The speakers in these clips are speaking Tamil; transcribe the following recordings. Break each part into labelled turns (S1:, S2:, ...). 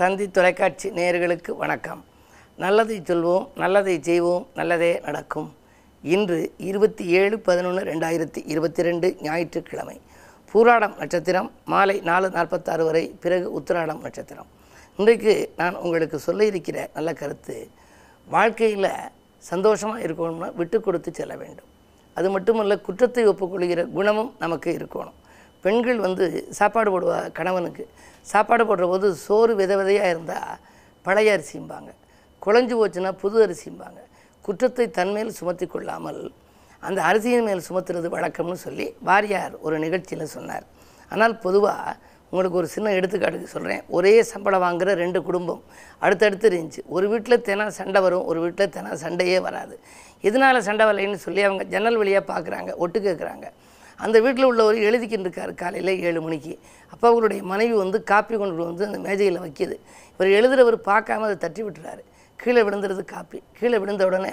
S1: தந்தி தொலைக்காட்சி நேயர்களுக்கு வணக்கம். நல்லதை சொல்வோம் நல்லதை செய்வோம் நல்லதே நடக்கும். இன்று இருபத்தி ஏழு பதினொன்று ரெண்டாயிரத்தி இருபத்தி ரெண்டு ஞாயிற்றுக்கிழமை. பூராடம் நட்சத்திரம் மாலை நாலு நாற்பத்தாறு வரை பிறகு உத்திராடம் நட்சத்திரம். இன்றைக்கு நான் உங்களுக்கு சொல்ல இருக்கிற நல்ல கருத்து வாழ்க்கையில் சந்தோஷமாக இருக்கணும்னா விட்டு கொடுத்து செல்ல வேண்டும். அது மட்டுமல்ல குற்றத்தை ஒப்புக்கொள்கிற குணமும் நமக்கு இருக்கணும். பெண்கள் வந்து சாப்பாடு போடுவா கணவனுக்கு. சாப்பாடு போடுற போது சோறு வித விதையாக இருந்தால் பழைய அரிசிம்பாங்க. குழஞ்சி போச்சுன்னா புது அரிசிம்பாங்க. குற்றத்தை தன்மேல் சுமத்தி கொள்ளாமல் அந்த அரிசியின் மேல் சுமத்துறது வழக்கம்னு சொல்லி வாரியார் ஒரு நிகழ்ச்சியில் சொன்னார். ஆனால் பொதுவாக உங்களுக்கு ஒரு சின்ன எடுத்துக்காட்டுக்கு சொல்கிறேன் ஒரே சம்பளம் வாங்குகிற ரெண்டு குடும்பம் அடுத்தடுத்து இருந்துச்சு. ஒரு வீட்டில் தினம் சண்டை வரும் ஒரு வீட்டில் தினம் சண்டையே வராது. எதனால் சண்டை வரலைன்னு சொல்லி அவங்க ஜன்னல் வழியாக பார்க்குறாங்க ஒட்டு கேட்குறாங்க அந்த வீட்டில் உள்ளவர் எழுதிக்கிட்டு இருக்காரு காலையில் ஏழு மணிக்கு. அப்போ அவருடைய மனைவி வந்து காப்பி கொண்டு வந்து அந்த மேஜையில் வைக்கிது. இவர் எழுதுகிறவர் பார்க்காம அதை தட்டி விட்டுறாரு. கீழே விழுந்துறது காப்பி. கீழே விழுந்த உடனே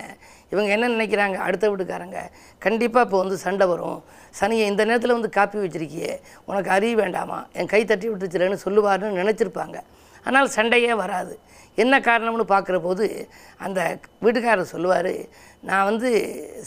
S1: இவங்க என்ன நினைக்கிறாங்க? அடுத்த வீட்டுக்காரங்க கண்டிப்பாக இப்போ வந்து சண்டை வரும். சனியை இந்த நேரத்தில் வந்து காப்பி வச்சிருக்கியே. உனக்கு அறிய வேண்டாமா? என் கை தட்டி விட்டுச்சுலன்னு சொல்லுவாருன்னு நினச்சிருப்பாங்க. ஆனால் சண்டையே வராது. என்ன காரணம்னு பார்க்குற போது அந்த வீட்டுக்காரர் சொல்லுவார் நான் வந்து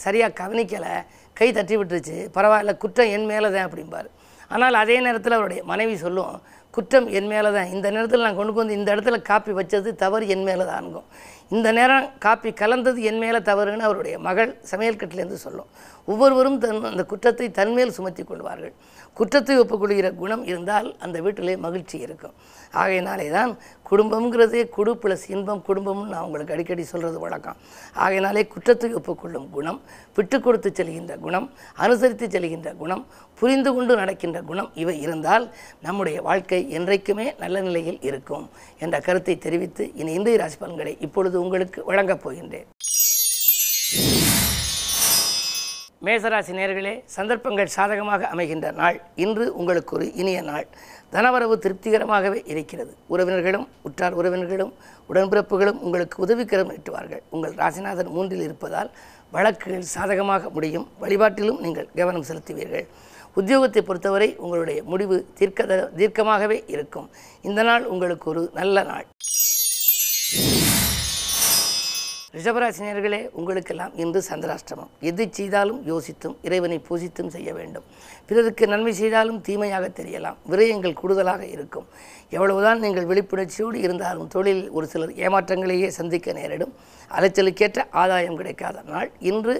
S1: சரியாக கவனிக்கலை. கை தட்டி விட்டுருச்சு பரவாயில்ல குற்றம் என் மேலே தான் அப்படிம்பார். ஆனால் அதே நேரத்தில் அவருடைய மனைவி சொல்லும் குற்றம் என் மேலே தான் இந்த நேரத்தில் நான் கொண்டு வந்து இந்த இடத்துல காப்பி வச்சது தவறு என் மேலே தான்ங்கும் இந்த நேரம் காப்பி கலந்தது என் மேலே தவறுன்னு அவருடைய மகள் சமையல் கட்டிலேருந்து சொல்லும். ஒவ்வொருவரும் தன் அந்த குற்றத்தை தன்மேல் சுமத்தி கொள்வார்கள். குற்றத்தை ஒப்புக்கொள்கிற குணம் இருந்தால் அந்த வீட்டிலே மகிழ்ச்சி இருக்கும். ஆகையினாலே தான் குடும்பம்ங்கிறதே குடு ப்ளஸ் இன்பம் குடும்பம்னு நான் உங்களுக்கு அடிக்கடி சொல்கிறது வழக்கம். ஆகையினாலே குற்றத்தை ஒப்புக்கொள்ளும் குணம் விட்டு கொடுத்து செல்கின்ற குணம் அனுசரித்து செல்கின்ற குணம் புரிந்து கொண்டு நடக்கின்ற குணம் இவை இருந்தால் நம்முடைய வாழ்க்கை என்றைக்குமே நல்ல நிலையில் இருக்கும் என்ற கருத்தை தெரிவித்து இனி இந்திய ராசி பலன்களை இப்பொழுது உங்களுக்கு வழங்கப் போகின்றேன். மேசராசி நேர்களே சந்தர்ப்பங்கள் சாதகமாக அமைகின்ற நாள். இன்று உங்களுக்கு ஒரு இனிய நாள். தனவரவு திருப்திகரமாகவே இருக்கிறது. உறவினர்களும் உற்றார் உறவினர்களும் உடன்பிறப்புகளும் உங்களுக்கு உதவிக்கரம் நீட்டுவார்கள். உங்கள் ராசிநாதன் மூன்றில் இருப்பதால் வழக்குகள் சாதகமாக முடியும். வழிபாட்டிலும் நீங்கள் கவனம் செலுத்துவீர்கள். உத்தியோகத்தை பொறுத்தவரை உங்களுடைய முடிவு தீர்க்க தீர்க்கமாகவே இருக்கும். இந்த நாள் உங்களுக்கு ஒரு நல்ல நாள். ரிஷபராசினியர்களே உங்களுக்கெல்லாம் இன்று சந்திராஷ்டிரமம் எது செய்தாலும் யோசித்தும் இறைவனை பூசித்தும் செய்ய வேண்டும். பிறருக்கு நன்மை செய்தாலும் தீமையாக தெரியலாம். விரயங்கள் கூடுதலாக இருக்கும். எவ்வளவுதான் நீங்கள் விழிப்புணர்ச்சியோடு இருந்தாலும் தொழிலில் ஒரு சிலர் ஏமாற்றங்களையே சந்திக்க நேரிடும். அலைச்சலுக்கேற்ற ஆதாயம் கிடைக்காத நாள். இன்று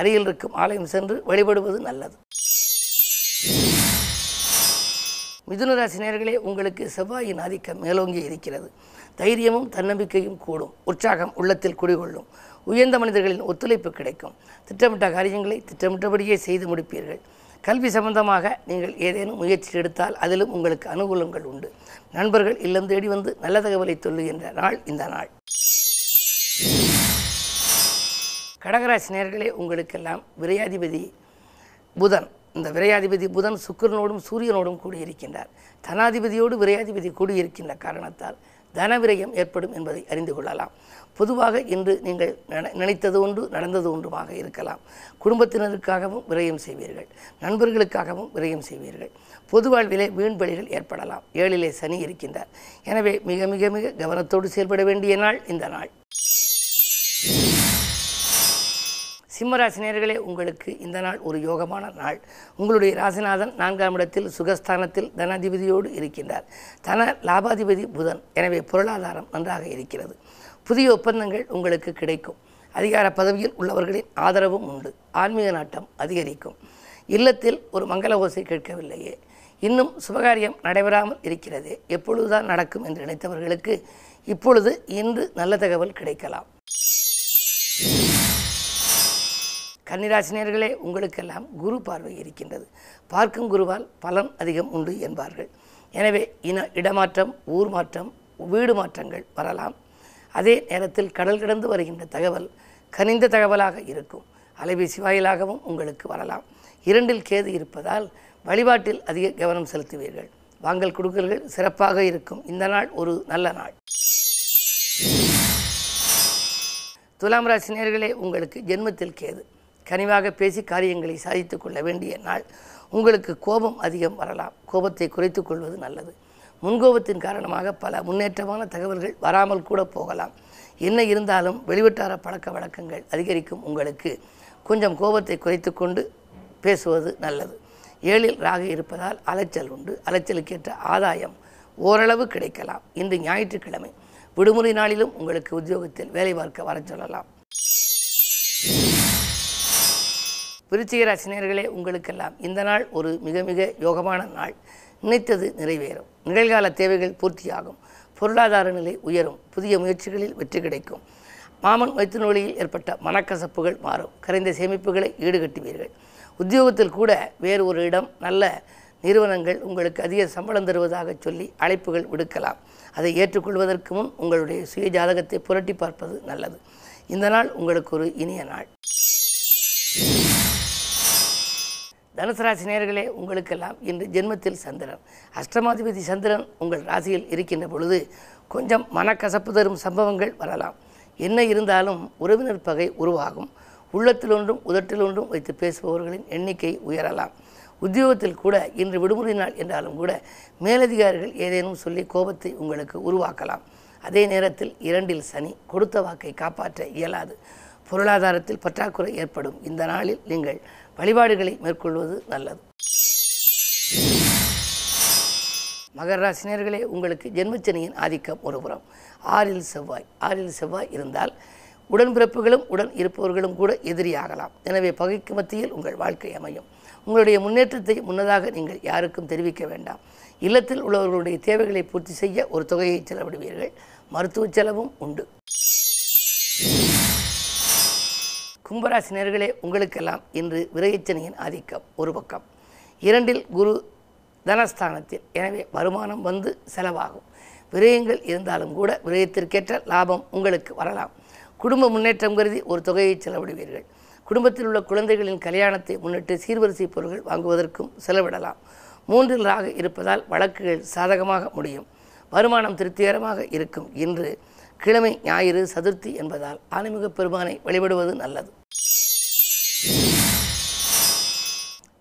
S1: அருகில் இருக்கும் ஆலயம் சென்று வழிபடுவது நல்லது. மிதுன ராசினியர்களே உங்களுக்கு செவ்வாயின் ஆதிக்கம் மேலோங்கி இருக்கிறது. தைரியமும் தன்னம்பிக்கையும் கூடும். உற்சாகம் உள்ளத்தில் குடிகொள்ளும். உயர்ந்த மனிதர்களின் ஒத்துழைப்பு கிடைக்கும். திட்டமிட்ட காரியங்களை திட்டமிட்டபடியே செய்து முடிப்பீர்கள். கல்வி சம்பந்தமாக நீங்கள் ஏதேனும் முயற்சி எடுத்தால் அதிலும் உங்களுக்கு அனுகூலங்கள் உண்டு. நண்பர்கள் இல்லம் தேடி வந்து நல்ல தகவலை சொல்லுகின்ற நாள் இந்த நாள். கடகராசி நேர்களே உங்களுக்கெல்லாம் விரையாதிபதி புதன். இந்த விரையாதிபதி புதன் சுக்கிரனோடும் சூரியனோடும் கூடியிருக்கின்றார். தனாதிபதியோடு விரையாதிபதி கூடியிருக்கின்ற காரணத்தால் தன விரயம் ஏற்படும் என்பதை அறிந்து கொள்ளலாம். பொதுவாக இன்று நீங்கள் நினைத்தது ஒன்று நடந்தது ஒன்றுமாக இருக்கலாம். குடும்பத்தினருக்காகவும் விரயம் செய்வீர்கள். நண்பர்களுக்காகவும் விரயம் செய்வீர்கள். பொது வாழ்விலே வீண் ஏற்படலாம். ஏழிலே சனி இருக்கின்றார். எனவே மிக மிக மிக கவனத்தோடு செயல்பட வேண்டிய நாள் இந்த நாள். சிம்மராசினியர்களே உங்களுக்கு இந்த நாள் ஒரு யோகமான நாள். உங்களுடைய ராசிநாதன் நான்காம் இடத்தில் சுகஸ்தானத்தில் தனாதிபதியோடு இருக்கின்றார். தன லாபாதிபதி புதன். எனவே பொருளாதாரம் நன்றாக இருக்கிறது. புதிய ஒப்பந்தங்கள் உங்களுக்கு கிடைக்கும். அதிகார பதவியில் உள்ளவர்களின் ஆதரவும் உண்டு. ஆன்மீக நாட்டம் அதிகரிக்கும். இல்லத்தில் ஒரு மங்கள ஓசை கேட்கவில்லையே. இன்னும் சுபகாரியம் நடைபெறாமல் இருக்கிறதே. எப்பொழுதுதான் நடக்கும் என்று நினைத்தவர்களுக்கு இப்பொழுது இன்று நல்ல தகவல் கிடைக்கலாம். கன்னிராசினியர்களே உங்களுக்கெல்லாம் குரு பார்வை இருக்கின்றது. பார்க்கும் குருவால் பலன் அதிகம் உண்டு என்பார்கள். எனவே இன இடமாற்றம் ஊர் மாற்றம் வீடு மாற்றங்கள் வரலாம். அதே நேரத்தில் கடல் கடந்து வருகின்ற தகவல் கனிந்த தகவலாக இருக்கும். அலைபேசி வாயிலாகவும் உங்களுக்கு வரலாம். இரண்டில் கேது இருப்பதால் வழிபாட்டில் அதிக கவனம் செலுத்துவீர்கள். வாங்கல் கொடுக்கல்கள் சிறப்பாக இருக்கும். இந்த நாள் ஒரு நல்ல நாள். துலாம் ராசினியர்களே உங்களுக்கு ஜென்மத்தில் கேது. கனிவாக பேசி காரியங்களை சாதித்து கொள்ள வேண்டிய நாள். உங்களுக்கு கோபம் அதிகம் வரலாம். கோபத்தை குறைத்து கொள்வது நல்லது. முன்கோபத்தின் காரணமாக பல முன்னேற்றமான தகவல்கள் வராமல் கூட போகலாம். என்ன இருந்தாலும் வெளிவட்டார பழக்க வழக்கங்கள் அதிகரிக்கும் உங்களுக்கு. கொஞ்சம் கோபத்தை குறைத்து கொண்டு பேசுவது நல்லது. ஏழில் ராகு இருப்பதால் அலைச்சல் உண்டு. அலைச்சலுக்கேற்ற ஆதாயம் ஓரளவு கிடைக்கலாம். இன்று ஞாயிற்றுக்கிழமை. விடுமுறை நாளிலும் உங்களுக்கு உத்தியோகத்தில் வேலை பார்க்க வரச் சொல்லலாம். விருச்சிக ராசினியர்களே உங்களுக்கெல்லாம் இந்த நாள் ஒரு மிக மிக யோகமான நாள். நினைத்தது நிறைவேறும். நிகழ்கால தேவைகள் பூர்த்தியாகும். பொருளாதார நிலை உயரும். புதிய முயற்சிகளில் வெற்றி கிடைக்கும். மாமன் வைத்து நொழியில் ஏற்பட்ட மனக்கசப்புகள் மாறும். கரைந்த சேமிப்புகளை ஈடுகட்டுவீர்கள். உத்தியோகத்தில் கூட வேறு ஒரு இடம் நல்ல நிறுவனங்கள் உங்களுக்கு அதிக சம்பளம் தருவதாக சொல்லி அழைப்புகள் விடுக்கலாம். அதை ஏற்றுக்கொள்வதற்கு முன் உங்களுடைய சுய ஜாதகத்தை புரட்டி பார்ப்பது நல்லது. இந்த நாள் உங்களுக்கு ஒரு இனிய நாள். தனுசு ராசி உங்களுக்கெல்லாம் இன்று ஜென்மத்தில் சந்திரன். அஷ்டமாதிபதி சந்திரன் உங்கள் ராசியில் இருக்கின்ற பொழுது கொஞ்சம் மனக்கசப்பு தரும் சம்பவங்கள் வரலாம். என்ன இருந்தாலும் உறவினர் பகை உருவாகும். உள்ளத்தில் ஒன்றும் உதட்டில் ஒன்றும் வைத்து பேசுபவர்களின் எண்ணிக்கை உயரலாம். உத்தியோகத்தில் கூட இன்று விடுமுறை நாள் என்றாலும் கூட மேலதிகாரிகள் ஏதேனும் சொல்லி கோபத்தை உங்களுக்கு உருவாக்கலாம். அதே நேரத்தில் இரண்டில் சனி கொடுத்த வாக்கை காப்பாற்ற இயலாது. பொருளாதாரத்தில் பற்றாக்குறை ஏற்படும். இந்த நாளில் நீங்கள் வழிபாடுகளை மேற்கொள்வது நல்லது. மகர ராசினியர்களே உங்களுக்கு ஜென்மச்சனியின் ஆதிக்கம் ஒருபுறம் ஆறில் செவ்வாய். ஆறில் செவ்வாய் இருந்தால் உடன்பிறப்புகளும் உடன் இருப்பவர்களும் கூட எதிரியாகலாம் எனவே பகைக்கு மத்தியில் உங்கள் வாழ்க்கை அமையும். உங்களுடைய முன்னேற்றத்தை முன்னதாக நீங்கள் யாருக்கும் தெரிவிக்க வேண்டாம். இல்லத்தில் உள்ளவர்களுடைய தேவைகளை பூர்த்தி செய்ய ஒரு தொகையை செலவிடுவீர்கள். மருத்துவ செலவும் உண்டு. கும்பராசினர்களே உங்களுக்கெல்லாம் இன்று விரயச்சனையின் ஆதிக்கம் ஒரு பக்கம். இரண்டில் குரு தனஸ்தானத்தில். எனவே வருமானம் வந்து செலவாகும். விரயங்கள் இருந்தாலும் கூட விரயத்திற்கேற்ற லாபம் உங்களுக்கு வரலாம். குடும்ப முன்னேற்றம் கருதி ஒரு தொகையை செலவிடுவீர்கள். குடும்பத்தில் உள்ள குழந்தைகளின் கல்யாணத்தை முன்னிட்டு சீர்வரிசை பொருட்கள் வாங்குவதற்கும் செலவிடலாம். மூன்றில் ராக இருப்பதால் வழக்குகள் சாதகமாக முடியும். வருமானம் திருப்திகரமாக இருக்கும் இன்று. கிழமை ஞாயிறு சதுர்த்தி என்பதால் ஆன்மீக பெருமானை வழிபடுவது நல்லது.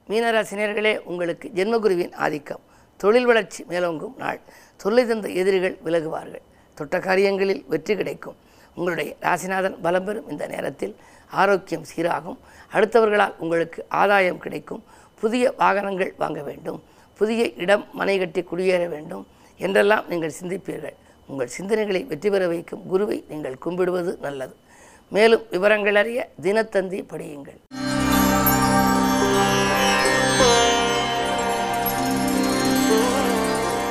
S1: மீனராசினியர்களே உங்களுக்கு ஜென்மகுருவின் ஆதிக்கம். தொழில் வளர்ச்சி மேலோங்கும் நாள். தொல்லை தந்த எதிரிகள் விலகுவார்கள். தொட்ட காரியங்களில் வெற்றி கிடைக்கும். உங்களுடைய ராசிநாதன் பலம் பெறும் இந்த நேரத்தில் ஆரோக்கியம் சீராகும். அடுத்தவர்களால் உங்களுக்கு ஆதாயம் கிடைக்கும். புதிய வாகனங்கள் வாங்க வேண்டும். புதிய இடம் மனை கட்டி குடியேற வேண்டும். என்றெல்லாம் நீங்கள் சிந்திப்பீர்கள். உங்கள் சிந்தனைகளை வெற்றி பெற வைக்கும் குருவை நீங்கள் கும்பிடுவது நல்லது. மேலும் விவரங்கள் அறிய தினத்தந்தி படியுங்கள்.